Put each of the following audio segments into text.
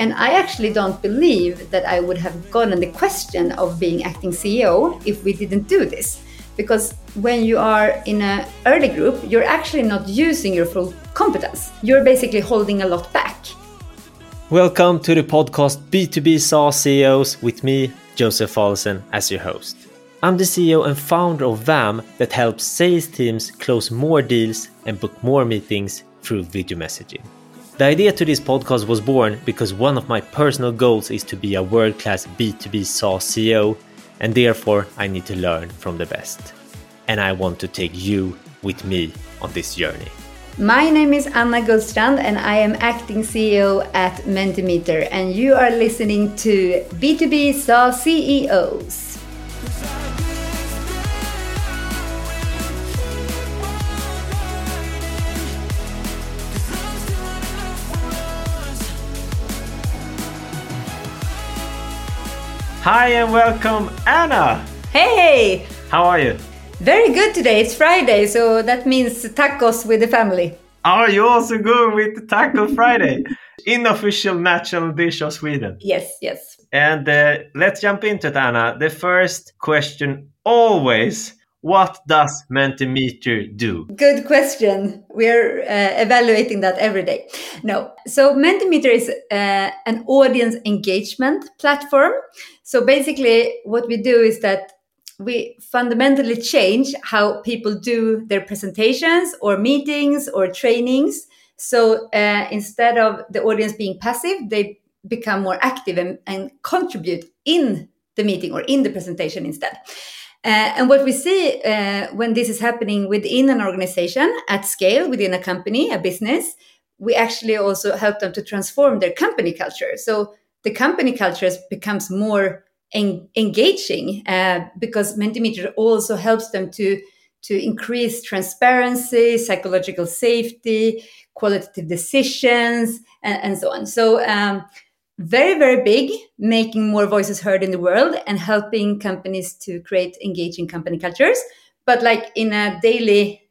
And I actually don't believe that I would have gotten the question of being acting CEO if we didn't do this. Because when you are in an early group, you're actually not using your full competence. You're basically holding a lot back. Welcome to the podcast B2B SaaS CEOs with me, Josef Fallesen, as your host. I'm the CEO and founder of Vaam that helps sales teams close more deals and book more meetings through video messaging. The idea to this podcast was born because one of my personal goals is to be a world class B2B SaaS CEO, and therefore I need to learn from the best. And I want to take you with me on this journey. My name is Anna Gullstrand, and I am acting CEO at Mentimeter, and you are listening to B2B SaaS CEOs. Hi and welcome, Anna. Hey! How are you? Very good today. It's Friday, so that means tacos with the family. Are you also going with Taco Friday? Unofficial national dish of Sweden. Yes, yes. And uh, let's jump into it, Anna. The first question always what does Mentimeter do? Good question. We're uh, evaluating that every day. No. So Mentimeter is uh, an audience engagement platform. So basically, what we do is that we fundamentally change how people do their presentations or meetings or trainings. So uh, instead of the audience being passive, they become more active and, and contribute in the meeting or in the presentation instead. Uh, and what we see uh, when this is happening within an organization at scale, within a company, a business, we actually also help them to transform their company culture. So the company culture becomes more en- engaging uh, because Mentimeter also helps them to to increase transparency, psychological safety, qualitative decisions, and, and so on. So um, very, very big, making more voices heard in the world and helping companies to create engaging company cultures. But like in a daily,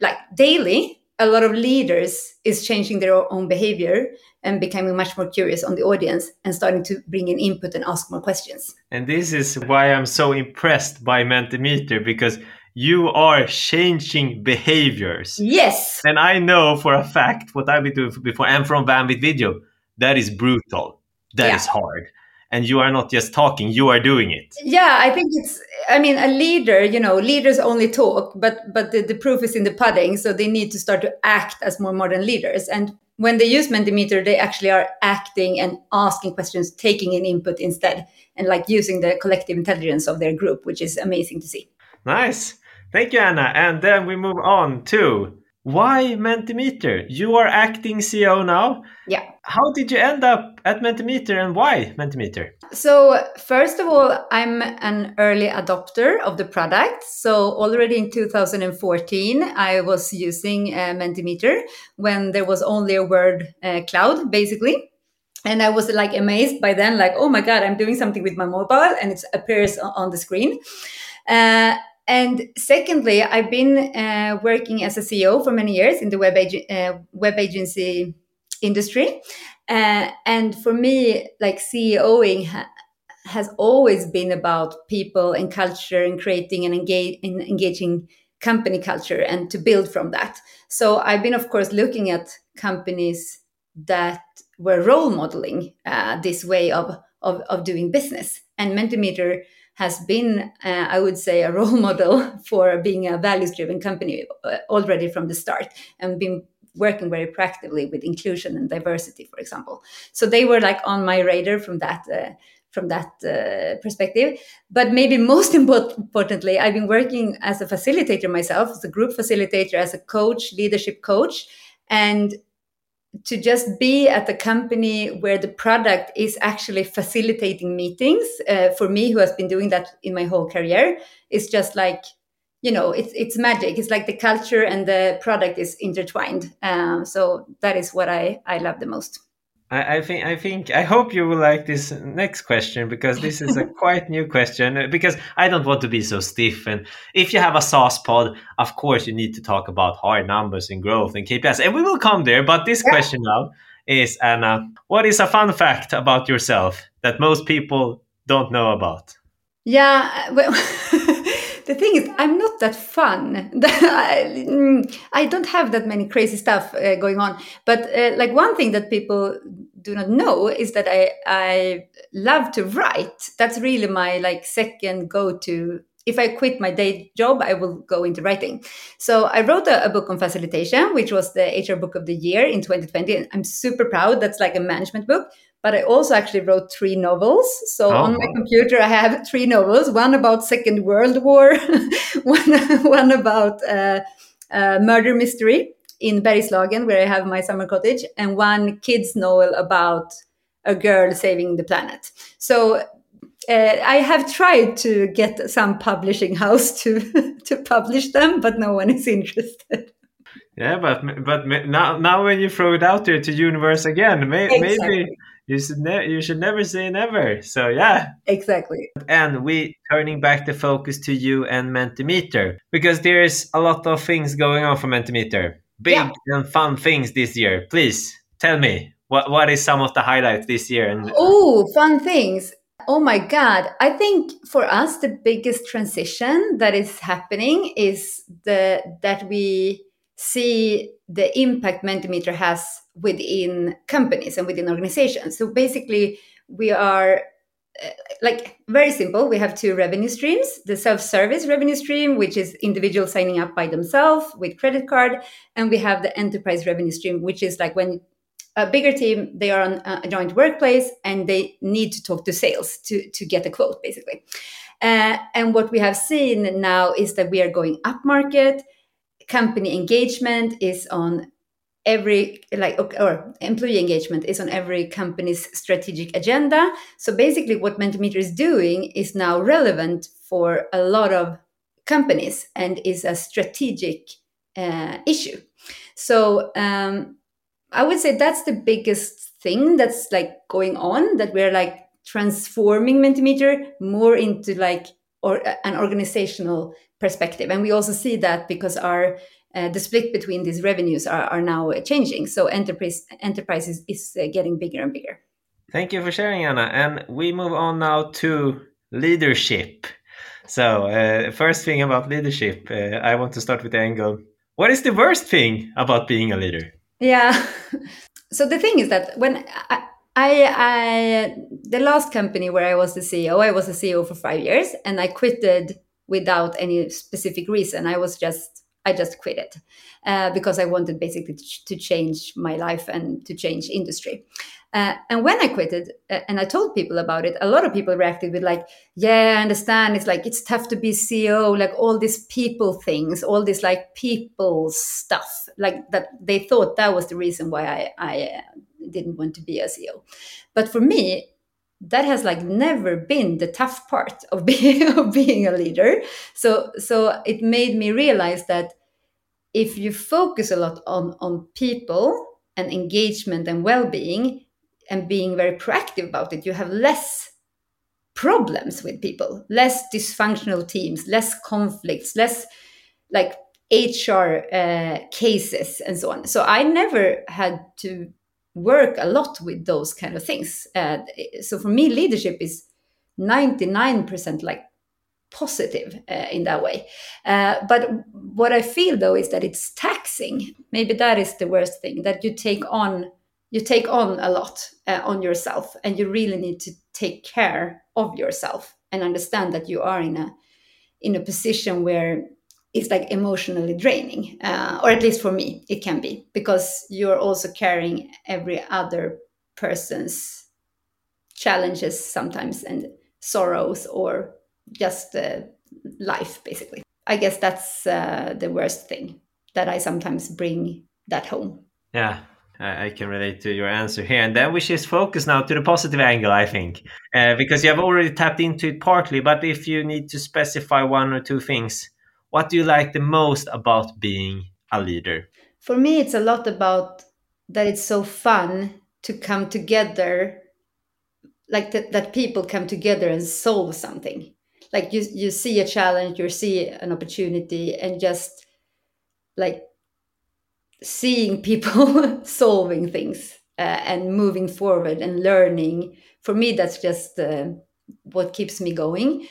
like daily, a lot of leaders is changing their own behavior and becoming much more curious on the audience and starting to bring in input and ask more questions. And this is why I'm so impressed by Mentimeter because you are changing behaviors. Yes. And I know for a fact what I've been doing before and from Bandwidth Video that is brutal. That yeah. is hard. And you are not just talking, you are doing it. Yeah, I think it's I mean a leader, you know, leaders only talk, but but the, the proof is in the pudding. So they need to start to act as more modern leaders. And when they use Mentimeter, they actually are acting and asking questions, taking in input instead, and like using the collective intelligence of their group, which is amazing to see. Nice. Thank you, Anna. And then we move on to why Mentimeter? You are acting CEO now. Yeah. How did you end up at Mentimeter and why Mentimeter? So, first of all, I'm an early adopter of the product. So, already in 2014, I was using uh, Mentimeter when there was only a word uh, cloud, basically. And I was like amazed by then, like, oh my God, I'm doing something with my mobile and it appears on the screen. Uh, and secondly, I've been uh, working as a CEO for many years in the web, ag- uh, web agency industry. Uh, and for me, like CEOing ha- has always been about people and culture and creating and, engage- an engaging company culture and to build from that. So I've been, of course, looking at companies that were role modeling uh, this way of, of, of doing business. And Mentimeter has been, uh, I would say, a role model for being a values driven company uh, already from the start and been working very practically with inclusion and diversity, for example. So they were like on my radar from that. Uh, from that uh, perspective. But maybe most importantly, I've been working as a facilitator myself, as a group facilitator, as a coach, leadership coach. And to just be at a company where the product is actually facilitating meetings uh, for me who has been doing that in my whole career is just like you know it's it's magic. It's like the culture and the product is intertwined. Um, so that is what i i love the most I, I, think I think I hope you will like this next question because this is a quite new question uh, because I don't want to be so stiff and if you have a SaaS pod, of course you need to talk about hard numbers and growth and KPIs and we will come there. But this yeah. question now is Anna, what is a fun fact about yourself that most people don't know about? Yeah, well, the thing is, I'm not that fun. I don't have that many crazy stuff uh, going on. But uh, like one thing that people do not know is that I I love to write. That's really my like second go to. If I quit my day job, I will go into writing. So I wrote a, a, book on facilitation, which was the HR Book of the Year in 2020. And I'm super proud. That's like a management book but I also actually wrote three novels. So oh. on my computer, I have three novels: one about Second World War, one one about uh, uh, murder mystery in Bergslagen, where I have my summer cottage, and one kids novel about a girl saving the planet. So uh, I have tried to get some publishing house to to publish them, but no one is interested. Yeah, but but now now when you throw it out there to universe again, may, exactly. maybe you should ne- you should never say never. So yeah, exactly. And we turning back the focus to you and Mentimeter because there is a lot of things going on for Mentimeter, big yeah. and fun things this year. Please tell me what what is some of the highlights this year? And oh, fun things. Oh my God. I think for us, the biggest transition that is happening is the that we see the impact Mentimeter has within companies and within organizations. So basically, we are uh, like very simple. We have two revenue streams the self service revenue stream, which is individuals signing up by themselves with credit card. And we have the enterprise revenue stream, which is like when a bigger team they are on a joint workplace and they need to talk to sales to, to get a quote basically uh, and what we have seen now is that we are going up market company engagement is on every like or employee engagement is on every company's strategic agenda. So basically what mentimeter is doing is now relevant for a lot of companies and is a strategic uh, issue. So um, i would say that's the biggest thing that's like going on that we're like transforming mentimeter more into like or uh, an organizational perspective and we also see that because our uh, the split between these revenues are, are now changing. So enterprise enterprises is, uh, getting bigger and bigger. Thank you for sharing, Anna. And we move on now to leadership. So uh, first thing about leadership, uh, I want to start with the angle. What is the worst thing about being a leader? Yeah. so the thing is that when I, I, I, the last company where I was the CEO, I was the CEO for five years, and I quitted without any specific reason. I was just I just quit it uh, because I wanted basically to, to, change my life and to change industry. Uh, and when I quitted uh, and I told people about it, a lot of people reacted with like, "Yeah, I understand. It's like it's tough to be CEO, like all these people things, all this like people stuff, like that." They thought that was the reason why I, I didn't want to be a CEO. But for me, that has like never been the tough part of being of being a leader so so it made me realize that if you focus a lot on on people and engagement and well-being and being very proactive about it you have less problems with people less dysfunctional teams less conflicts less like hr uh, cases and so on so i never had to work a lot with those kind of things. Uh, so for me, leadership is 99% like positive uh, in that way. Uh, but what I feel though is that it's taxing. Maybe that is the worst thing that you take on. You take on a lot uh, on yourself, and you really need to take care of yourself and understand that you are in a in a position where is like emotionally draining uh, or at least for me it can be because you're also carrying every other person's challenges sometimes and sorrows or just uh, life basically i guess that's uh, the worst thing that i sometimes bring that home yeah I can relate to your answer here. And then we just focus now to the positive angle, I think, uh, because you have already tapped into it partly. But if you need to specify one or two things what do you like the most about being a leader? For me, it's a lot about that it's so fun to come together, like that, that people come together and solve something. Like you, you see a challenge, you see an opportunity, and just like seeing people solving things uh, and moving forward and learning. For me, that's just uh, what keeps me going.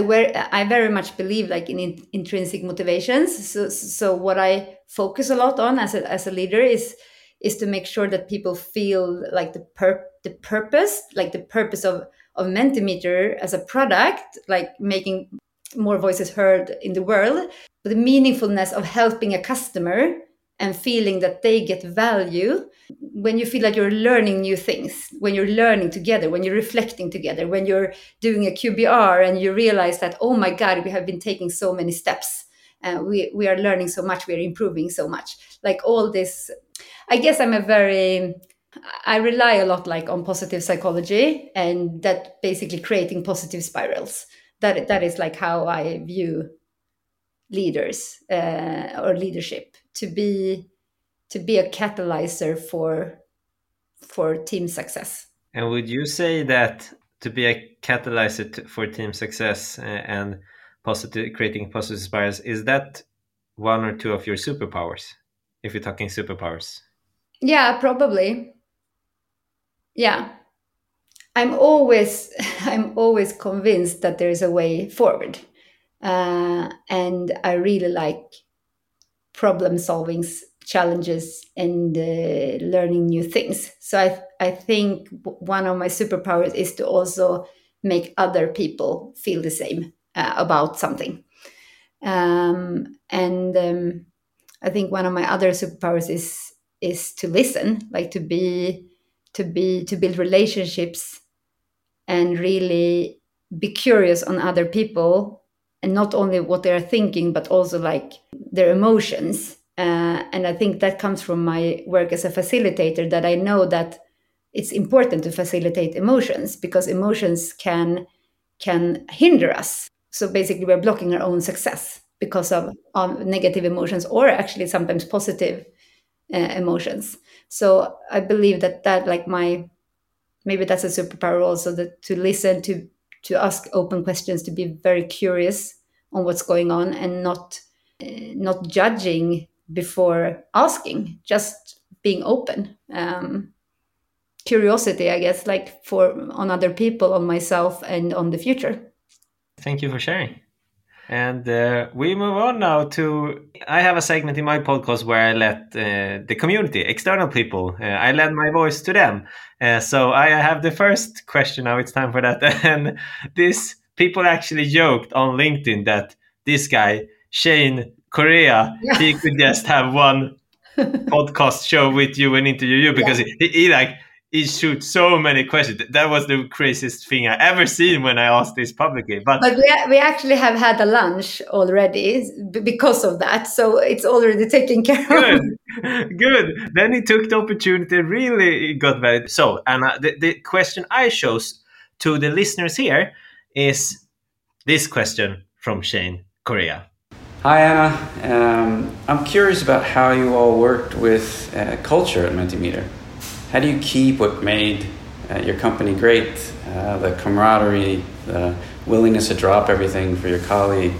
I, I very much believe like in, in intrinsic motivations. So, so what I focus a lot on as a, as a leader is is to make sure that people feel like the pur- the purpose, like the purpose of of Mentimeter as a product, like making more voices heard in the world, but the meaningfulness of helping a customer and feeling that they get value when you feel like you're learning new things when you're learning together when you're reflecting together when you're doing a qbr and you realize that oh my god we have been taking so many steps. And we, we are learning so much we're improving so much. Like all this i guess i'm a very i rely a lot like on positive psychology and that basically creating positive spirals. That that is like how i view leaders uh, or leadership to be to be a catalyzer for for team success. And would you say that to be a catalyzer for team success uh, and positive creating positive spirals is that one or two of your superpowers? If you're talking superpowers. Yeah probably. Yeah. I'm always i'm always convinced that there's a way forward. Uh, and i really like problem solving challenges and uh, learning new things so i i think one of my superpowers is to also make other people feel the same uh, about something. Um, and um, I think one of my other superpowers is is to listen, like to be to be to build relationships and really be curious on other people and not only what they are thinking but also like their emotions uh, and i think that comes from my work as a facilitator that i know that it's important to facilitate emotions because emotions can can hinder us so basically, we're blocking our own success because of, negative emotions or actually sometimes positive uh, emotions. So I believe that that like my maybe that's a superpower also that to listen to to ask open questions to be very curious on what's going on and not uh, not judging before asking just being open um, curiosity i guess like for on other people on myself and on the future Thank you for sharing. And uh, we move on now to. I have a segment in my podcast where I let uh, the community, external people, uh, I lend my voice to them. Uh, so I have the first question now. It's time for that. And this people actually joked on LinkedIn that this guy Shane Korea, yeah. he could just have one podcast show with you and interview you because yeah. he, he like he shoots so many questions. That was the craziest thing I ever seen when I asked this publicly. But but we, we actually have had a lunch already because of that, so it's already taken care of. Good, good. Then he took the opportunity, really got very. So, Anna, the, the question I chose to the listeners here is this question from Shane Korea. Hi, Anna. Um, I'm curious about how you all worked with uh, culture at Mentimeter. How do you keep what made uh, your company great? Uh, the camaraderie, the willingness to drop everything for your colleague,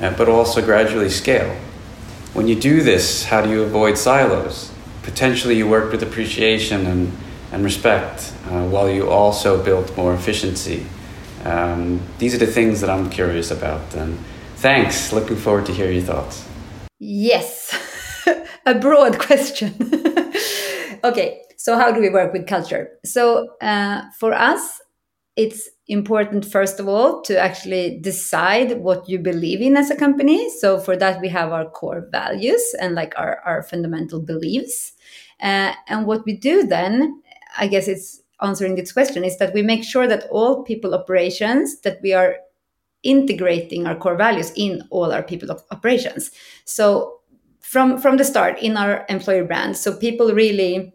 uh, but also gradually scale. When you do this, how do you avoid silos? Potentially, you work with appreciation and, and respect uh, while you also build more efficiency. Um, these are the things that I'm curious about. And thanks. Looking forward to hear your thoughts. Yes, a broad question. okay, so how do we work with culture? So uh, for us it's important first of all to actually decide what you believe in as a company. So for that we have our core values and like our, our fundamental beliefs. Uh, and what we do then i guess it's answering this question is that we make sure that all people operations that we are integrating our core values in all our people operations. So from from the start in our employer brand. So people really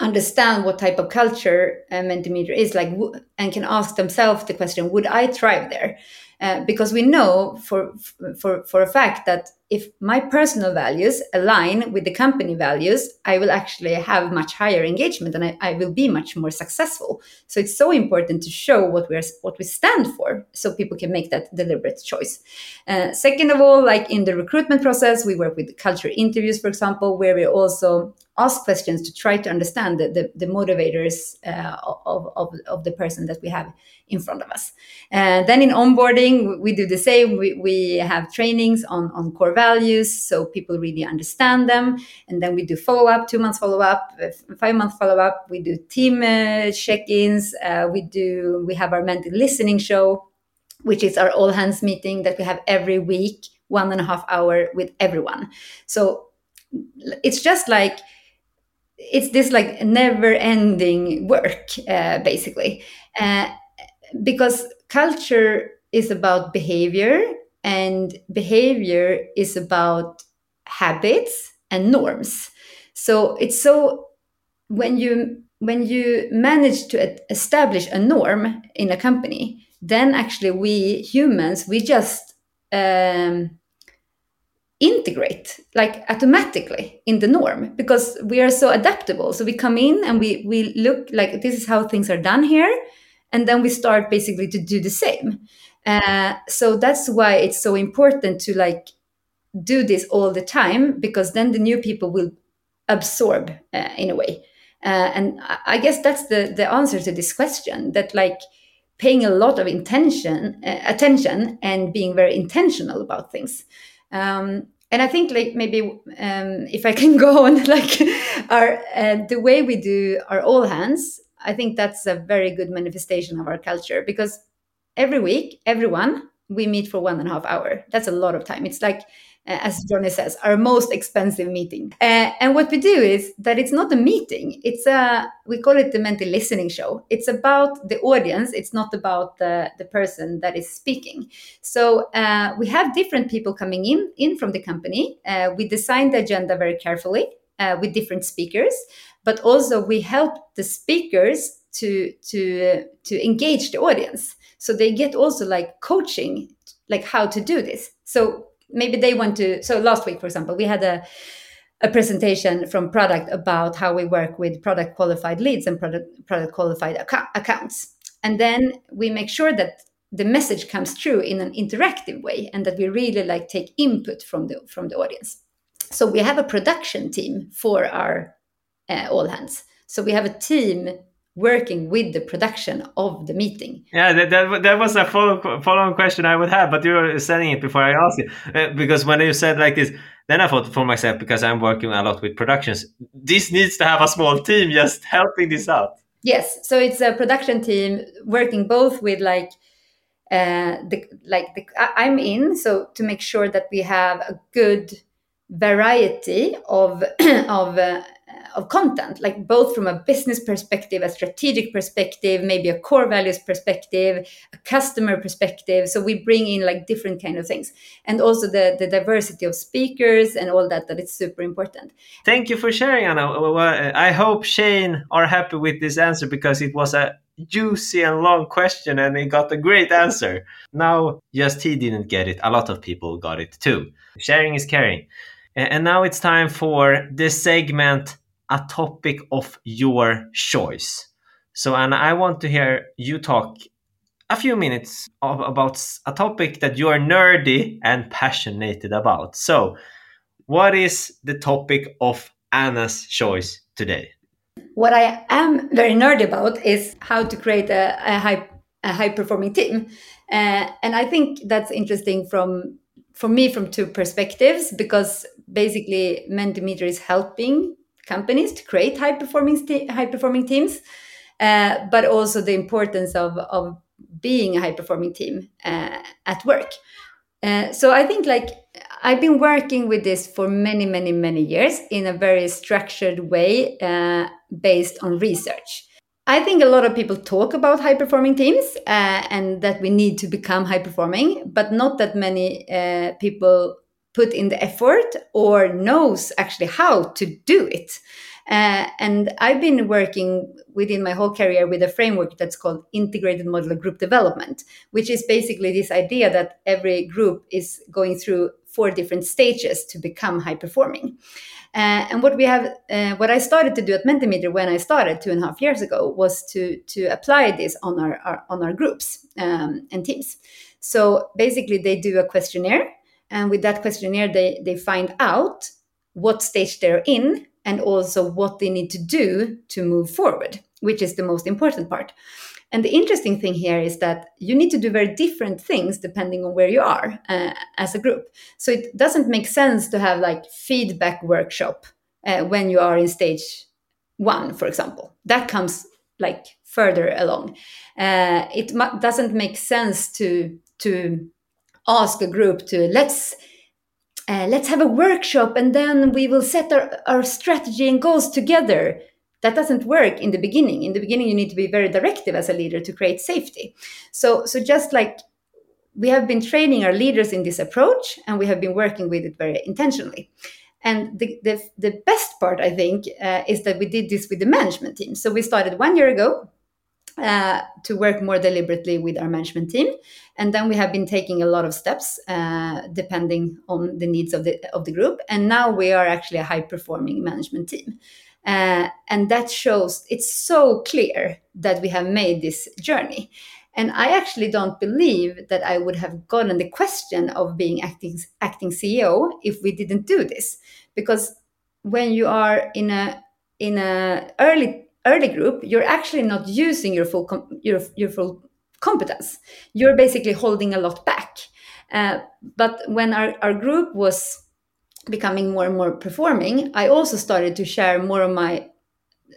understand what type of culture uh, Mentimeter is like and can ask themselves the question would i thrive there? Uh, because we know for, for, for a fact that if my personal values align with the company values, I will actually have much higher engagement and I, I will be much more successful. So it's so important to show what we're what we stand for, so people can make that deliberate choice. Uh, second of all, like in the recruitment process, we work with culture interviews, for example, where we also ask questions to try to understand the, the, the motivators uh, of, of, of, the person that we have in front of us. And then in onboarding, we do the same. We, we have trainings on, on core values so people really understand them. And then we do follow up, two months follow up, five month follow up. We do team uh, check ins. Uh, we do, we have our mental listening show, which is our all hands meeting that we have every week, one and a half hour with everyone. So it's just like, it's this like never ending work uh, basically uh, because culture is about behavior and behavior is about habits and norms. So it's so when you when you manage to establish a norm in a company then actually we humans we just um, integrate like automatically in the norm because we are so adaptable. So we come in and we we look like this is how things are done here. And then we start basically to do the same uh, so that's why it's so important to like do this all the time because then the new people will absorb uh, in a way. Uh, and i guess that's the the answer to this question that like paying a lot of intention uh, attention and being very intentional about things. Um, and I think like maybe um, if I can go on like our uh, the way we do our all hands, I think that's a very good manifestation of our culture because every week, everyone we meet for one and a half hour. That's a lot of time. It's like uh, as Johnny says, our most expensive meeting. Uh, and what we do is that it's not a meeting. It's a we call it the mental listening show. It's about the audience. It's not about the the person that is speaking. So uh, we have different people coming in in from the company. Uh, we design the agenda very carefully uh, with different speakers, but also we help the speakers to to to engage the audience. So they get also like coaching, like how to do this. So maybe they want to so last week for example we had a a presentation from product about how we work with product qualified leads and product product qualified ac- accounts and then we make sure that the message comes through in an interactive way and that we really like take input from the from the audience so we have a production team for our uh, all hands so we have a team working with the production of the meeting. Yeah, that, that, that was a follow, follow-on question I would have, but you were saying it before I asked you. Uh, because when you said like this, then I thought for myself, because I'm working a lot with productions, this needs to have a small team just helping this out. Yes, so it's a production team working both with like uh, the like the I'm in, so to make sure that we have a good variety of of uh, of content, like both from a business perspective, a strategic perspective, maybe a core values perspective, a customer perspective. So we bring in like different kind of things, and also the the diversity of speakers and all that. That it's super important. Thank you for sharing, Anna. I hope Shane are happy with this answer because it was a juicy and long question and he got a great answer. Now, just he didn't get it. A lot of people got it too. Sharing is caring. And now it's time for the segment a topic of your choice. So, and I want to hear you talk a few minutes of, about a topic that you are nerdy and passionate about. So, what is the topic of Anna's choice today? What I am very nerdy about is how to create a, a high a high performing team, uh, and I think that's interesting from for me from two perspectives because basically Mentimeter is helping companies to create high performing high performing teams, uh, but also the importance of of being a high performing team uh, at work. Uh, so I think like I've been working with this for many many many years in a very structured way uh, based on research. I think a lot of people talk about high performing teams uh, and that we need to become high performing, but not that many uh, people put in the effort or knows actually how to do it. Uh, and I've been working within my whole career with a framework that's called integrated model of group development, which is basically this idea that every group is going through four different stages to become high performing. Uh, and what we have, uh, what I started to do at Mentimeter when I started two and a half years ago was to to apply this on our, our on our groups um, and teams. So basically, they do a questionnaire, and with that questionnaire, they they find out what stage they're in and also what they need to do to move forward, which is the most important part. And the interesting thing here is that you need to do very different things depending on where you are uh, as a group. So it doesn't make sense to have like feedback workshop uh, when you are in stage one, for example. That comes like further along. Uh, it doesn't make sense to to ask a group to let's uh, let's have a workshop and then we will set our, our strategy and goals together. That doesn't work in the beginning. In the beginning you need to be very directive as a leader to create safety. So so just like we have been training our leaders in this approach and we have been working with it very intentionally. And the, the, the best part i think uh, is that we did this with the management team. So we started one year ago uh, to work more deliberately with our management team. And then we have been taking a lot of steps uh, depending on the needs of the of the group. And now we are actually a high performing management team. Uh, and that shows it's so clear that we have made this journey. And I actually don't believe that I would have gotten the question of being acting acting CEO if we didn't do this, because when you are in a in a early early group, you're actually not using your full com- your, your full competence. You're basically holding a lot back. Uh, but when our, our group was becoming more and more performing, I also started to share more of my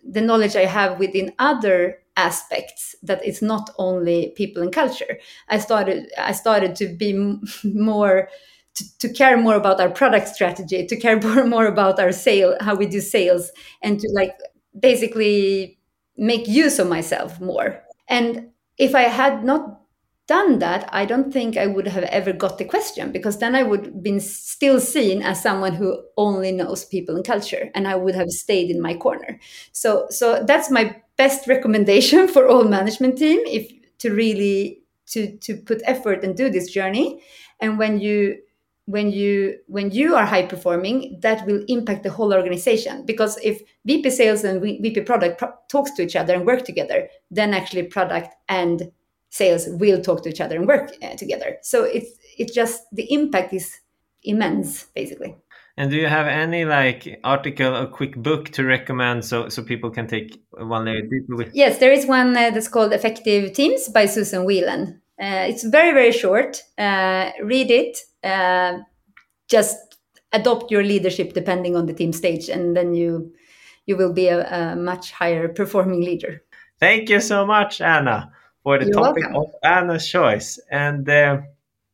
the knowledge I have within other aspects that it's not only people and culture. I started I started to be more to, to, care more about our product strategy, to care more, more about our sale, how we do sales, and to like basically make use of myself more. And if I had not done that, I don't think I would have ever got the question because then I would been still seen as someone who only knows people and culture, and I would have stayed in my corner. So, so that's my best recommendation for all management team if to really to to put effort and do this journey. And when you when you when you are high performing that will impact the whole organization. Because if vp sales and vp product pro- talks to each other and work together then actually product and sales will talk to each other and work uh, together. So it's it's just the impact is immense basically. And do you have any like article or quick book to recommend so so people can take one layer deeper with? Yes there is one uh, that's called effective teams by susan wheelan. Uh, it's very very short. Uh, read it uh, just adopt your leadership depending on the team stage, and then you you will be a, a much higher performing leader. Thank you so much, Anna, for the You're topic welcome. of Anna's choice. And uh,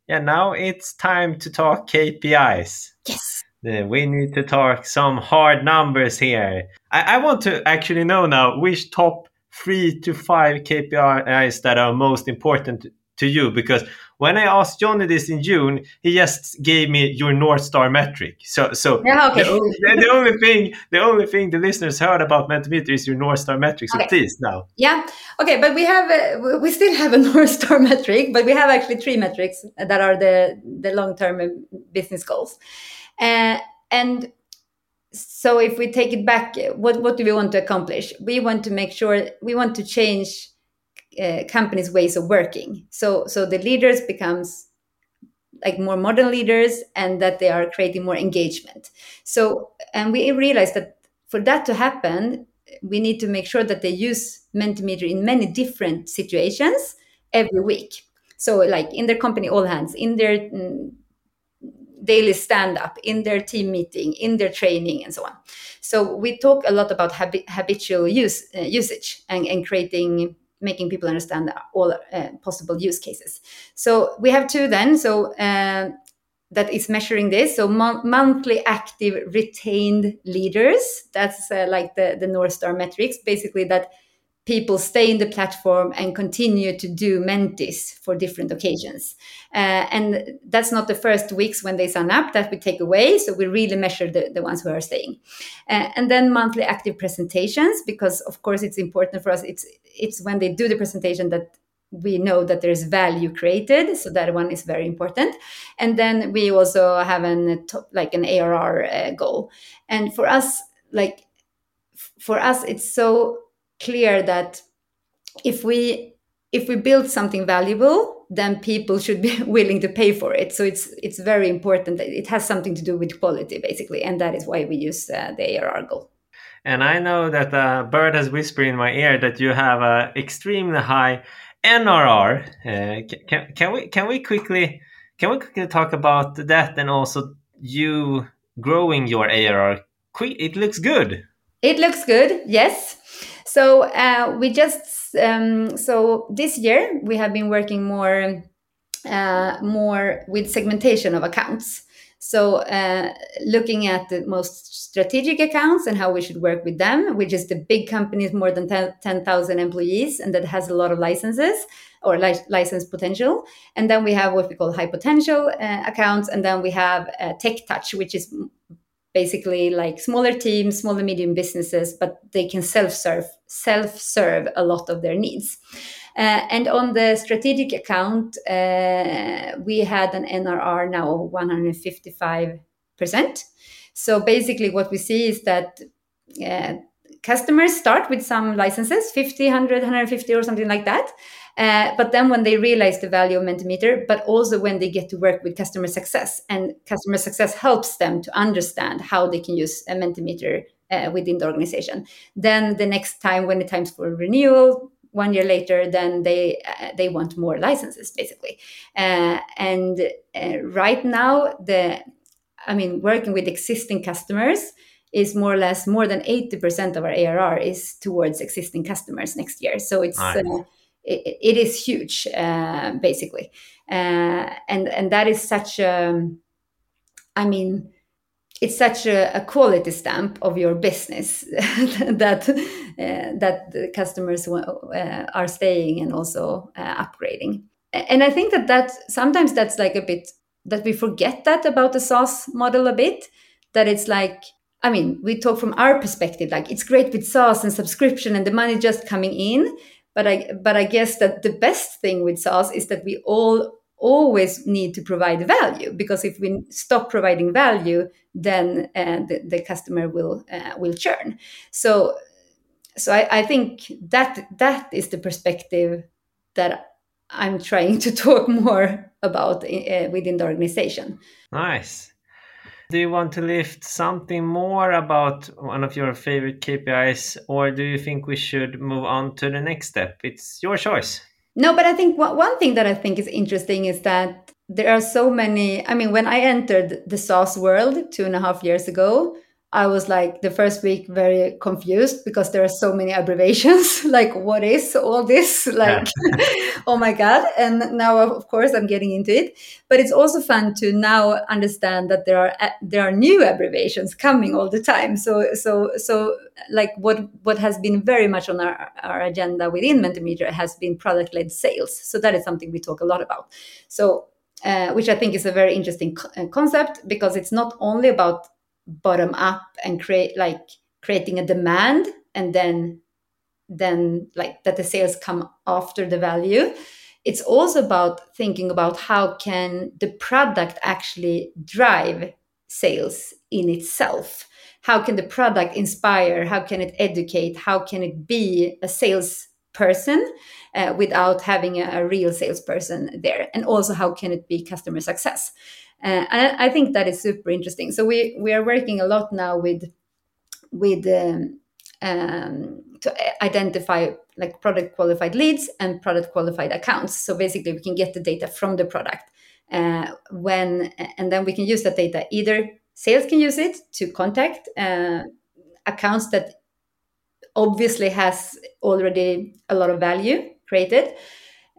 yeah, now it's time to talk KPIs. Yes. Uh, we need to talk some hard numbers here. I, I want to actually know now which top three to five KPIs that are most important to you because when I asked Johnny this in June, he just gave me your North Star metric. So, so yeah, okay. the, only, the, only, thing, the only thing the listeners heard about Mentimeter is your North Star metric. So okay. please now. Yeah. Okay, but we have uh, we still have a North Star metric, but we have actually three metrics that are the the long term business goals, uh, and so if we take it back, what what do we want to accomplish? We want to make sure we want to change uh, companies' ways of working. So so the leaders becomes like more modern leaders and that they are creating more engagement. So and we realized that for that to happen, we need to make sure that they use Mentimeter in many different situations every week. So like in their company all hands, in their mm, daily stand up, in their team meeting, in their training, and so on. So we talk a lot about habi- habitual use uh, usage and, and creating making people understand all uh, possible use cases. So we have two then. So uh, that is measuring this. So mo- monthly active retained leaders. That's uh, like the the North Star metrics. Basically, that people stay in the platform and continue to do mentis for different occasions. Uh, and that's not the first weeks when they sign up that we take away. So we really measure the, the ones who are staying. Uh, and then monthly active presentations, because of course it's important for us. It's, it's when they do the presentation that we know that there's value created. So that one is very important. And then we also have an, like an ARR uh, goal. And for us, like, for us, it's so clear that if we if we build something valuable then people should be willing to pay for it. So it's it's very important that it has something to do with quality basically and that is why we use uh, the arr goal. And i know that uh, bird has whispered in my ear that you have a extremely high nrr uh, can, can we can we quickly can we quickly talk about that and also you growing your arr it looks good. It looks good yes so uh, we just um, so this year we have been working more uh, more with segmentation of accounts. So uh, looking at the most strategic accounts and how we should work with them, which is the big companies more than 10,000 employees and that has a lot of licenses or li- license potential. And then we have what we call high potential uh, accounts. And then we have uh, tech touch, which is basically like smaller teams, small and medium businesses, but they can self-serve self-serve a lot of their needs. Uh, and on the strategic account, uh, we had an NRR now of 155%. So basically, what we see is that uh, customers start with some licenses 50, 100, 150, or something like that. Uh, but then when they realize the value of Mentimeter, but also when they get to work with customer success, and customer success helps them to understand how they can use a Mentimeter uh, within the organization. Then the next time, when the time's for renewal, one year later, then they uh, they want more licenses, basically. Uh, and uh, right now, the I mean, working with existing customers is more or less more than 80% of our ARR is towards existing customers next year. So it's uh, it, it is huge, uh, basically, uh, and and that is such a, I mean, it's such a, a quality stamp of your business that uh, that the customers uh, are staying and also uh, upgrading. And I think that that sometimes that's like a bit that we forget that about the SaaS model a bit. That it's like I mean, we talk from our perspective, like it's great with SaaS and subscription and the money just coming in. But I but I guess that the best thing with SaaS is that we all always need to provide value because if we stop providing value, then uh, the, the customer will uh, will churn. So so I, I think that that is the perspective that I'm trying to talk more about uh, within the organization. Nice. Do you want to lift something more about one of your favorite KPIs, or do you think we should move on to the next step? It's your choice. No, but I think one thing that I think is interesting is that there are so many. I mean, when I entered the SaaS world two and a half years ago, I was like the first week very confused because there are so many abbreviations. like, what is all this? Like, oh my god! And now, of course, I'm getting into it. But it's also fun to now understand that there are there are new abbreviations coming all the time. So, so, so, like, what what has been very much on our, our agenda within Mentimeter has been product led sales. So that is something we talk a lot about. So. Uh, which I think is a very interesting co- uh, concept because it's not only about bottom up and create like creating a demand and then then like that the sales come after the value. It's also about thinking about how can the product actually drive sales in itself? How can the product inspire? How can it educate? How can it be a sales person uh, without having a, a real salesperson there? And also how can it be customer success uh, and I think that is super interesting. So we we are working a lot now with with um, um, to identify like product qualified leads and product qualified accounts. So basically, we can get the data from the product uh, when, and then we can use that data. Either sales can use it to contact uh, accounts that obviously has already a lot of value created,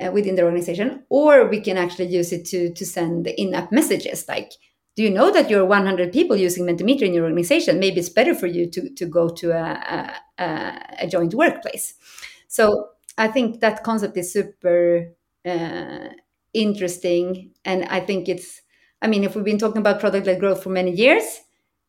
uh, within the organization, or we can actually use it to to send in-app messages like. Do you know that you're 100 people using Mentimeter in your organization? Maybe it's better for you to, to go to a, a, a joint workplace. So I think that concept is super uh, interesting, and I think it's. I mean, if we've been talking about product-led growth for many years,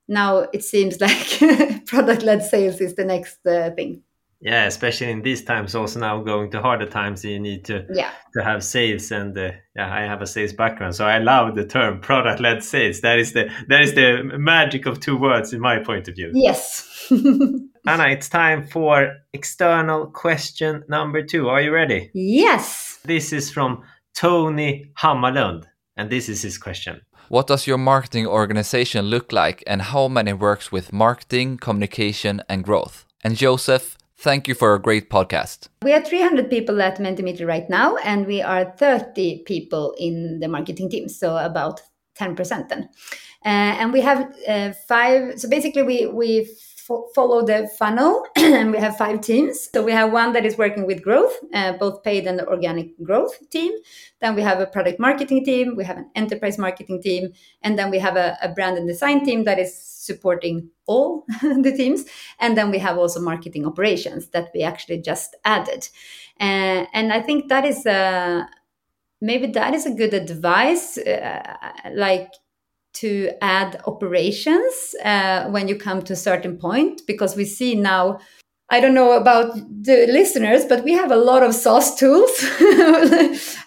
now it seems like product-led sales is the next uh, thing. Yeah, especially in these times, also now going to harder times, you need to Yeah. to have sales, and uh, yeah, I have a sales background, so I love the term product-led sales. That is the that is the magic of two words in my point of view. Yes. Anna, it's time for external question number two. Are you ready? yes. This is from Tony Hammarlund, and this is his question. What does your marketing organization look like and how many works with marketing, communication, and growth? And Josef, thank you for a great podcast. We are 300 people at Mentimeter right now, and we are 30 people in the marketing team, so about 10% then. Uh, and we have uh, five, so basically, we, we fo- follow the funnel, and we have five teams. So we have one that is working with growth, uh, both paid and organic growth team. Then we have a product marketing team, we have an enterprise marketing team, and then we have a, a brand and design team that is supporting all the teams. And then we have also marketing operations that we actually just added. Uh, and I think that is a, maybe that is a good advice, uh, like to add operations uh, when you come to a certain point, because we see now. I don't know about the listeners, but we have a lot of SaaS tools.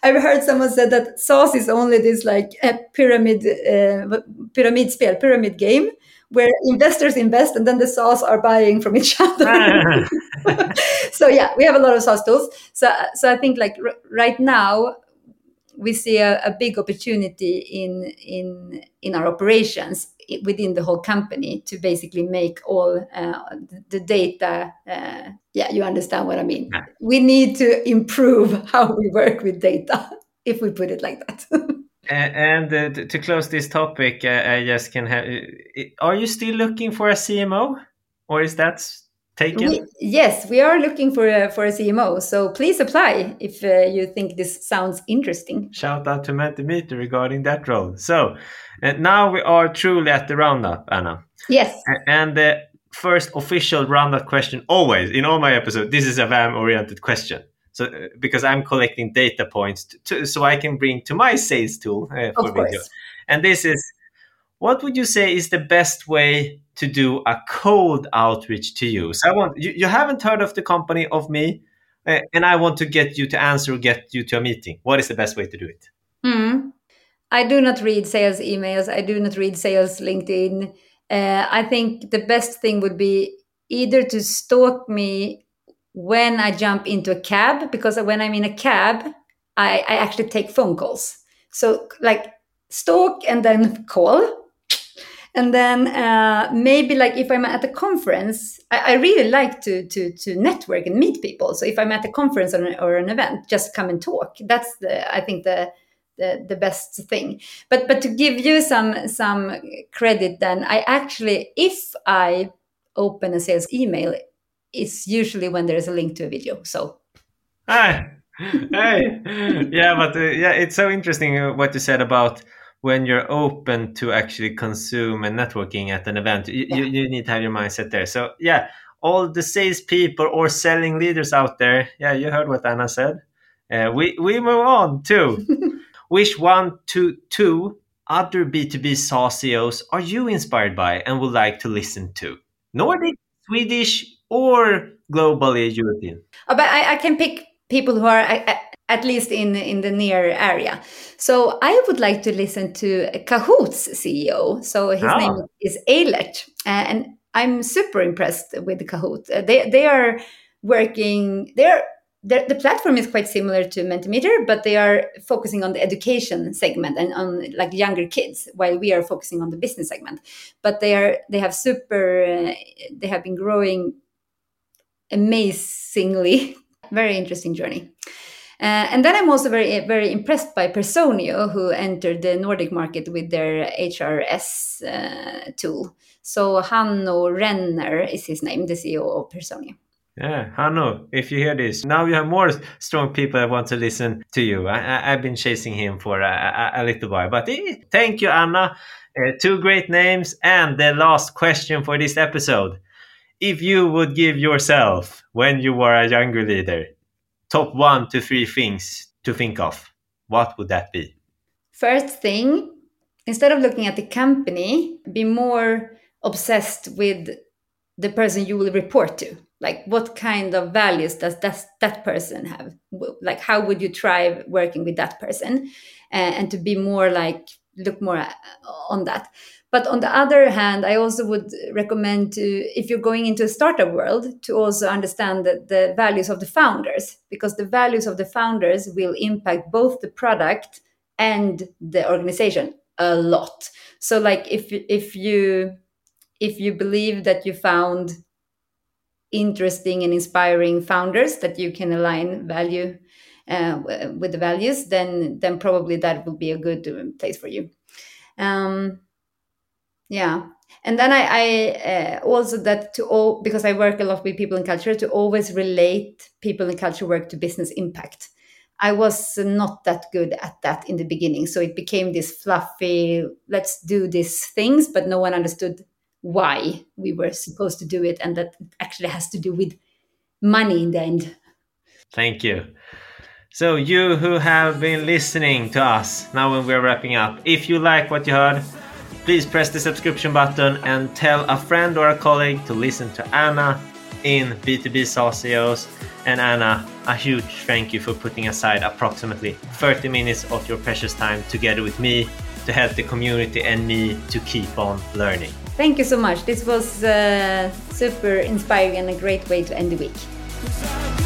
I've heard someone said that SaaS is only this like a pyramid, uh, pyramid spell, pyramid game where investors invest and then the SaaS are buying from each other. so yeah, we have a lot of SaaS tools. So so I think like r- right now we see a, a big opportunity in in in our operations within the whole company to basically make all uh, the- the data. Uh, yeah, you understand what I mean. Yeah. We need to improve how we work with data, if we put it like that. A- And uh, to close this topic, uh, I just can have. Are you still looking for a CMO, or is that taken? We, yes, we are looking for a, for a CMO. So please apply if uh, you think this sounds interesting. Shout out to Mentimeter regarding that role. So, and now we are truly at the roundup, Anna. Yes. And the first official roundup question, always in all my episodes, this is a Vaam-oriented question. So, uh, because I'm collecting data points to, to, so I can bring to my sales tool uh, for Of video. And this is, what would you say is the best way to do a cold outreach to you? So I want you, you haven't heard of the company of me, uh, and I want to get you to answer, get you to a meeting. What is the best way to do it? Hmm. I do not read sales emails. I do not read sales LinkedIn. Uh, I think the best thing would be either to stalk me when I jump into a cab, because when I'm in a cab, I, I actually take phone calls. So, like, stalk and then call. And then uh, maybe like if I'm at a conference, I, I really like to, to to network and meet people. So if I'm at a conference or, an- or an event, just come and talk. That's the I think the the, the best thing. But but to give you some some credit, then I actually if I open a sales email, it's usually when there is a link to a video. So Hi. hey. Yeah, but uh, yeah, it's so interesting uh, what you said about when you're open to actually consume and networking at an event. You, you, you need to have your mindset there. So yeah, all the salespeople or selling leaders out there, yeah, you heard what Anna said. Uh, we we move on to which one to two other B2B SaaS CEOs are you inspired by and would like to listen to? Nordic, Swedish, or globally European? Uh, but I, I can pick people who are at least in in the near area. So I would like to listen to Kahoot's CEO. So his Ah. name is Eilert, and I'm super impressed with Kahoot. Uh, they they are working. They're the, the platform is quite similar to Mentimeter, but they are focusing on the education segment and on like younger kids, while we are focusing on the business segment. But they are they have super uh, they have been growing amazingly very interesting journey uh, and then i'm also very very impressed by personio who entered the nordic market with their hrs uh, tool so hanno renner is his name the ceo of personio Yeah, Hanno, if you hear this, now you have more strong people that want to listen to you. I, I've been chasing him for a, a, a little while. But eh, thank you, Anna. Uh, two great names. And the last question for this episode if you would give yourself, when you were a younger leader, top one to three things to think of, what would that be? First thing, instead of looking at the company, be more obsessed with the person you will report to. Like, what kind of values does that, that person have? Like, how would you thrive working with that person? Uh, and to be more like, look more uh, on that. But on the other hand, I also would recommend to, if you're going into a startup world, to also understand the, the values of the founders, because the values of the founders will impact both the product and the organization a lot. So, like if if you if you believe that you found interesting and inspiring founders that you can align value uh, with the values, then then probably that will be a good place for you. Um, yeah. And then i, I uh, also that to all because i work a lot with people in culture to always relate people in culture work to business impact. I was not that good at that in the beginning. So it became this fluffy let's do these things but no one understood why we were supposed to do it and that actually has to do with money in the end. Thank you. So you who have been listening to us now when we're wrapping up if you like what you heard please press the subscription button and tell a friend or a colleague to listen to Anna in B2B SaaS. And Anna, a huge thank you for putting aside approximately 30 minutes of your precious time together with me to help the community and me to keep on learning. Thank you so much. This was uh, super inspiring and a great way to end the week.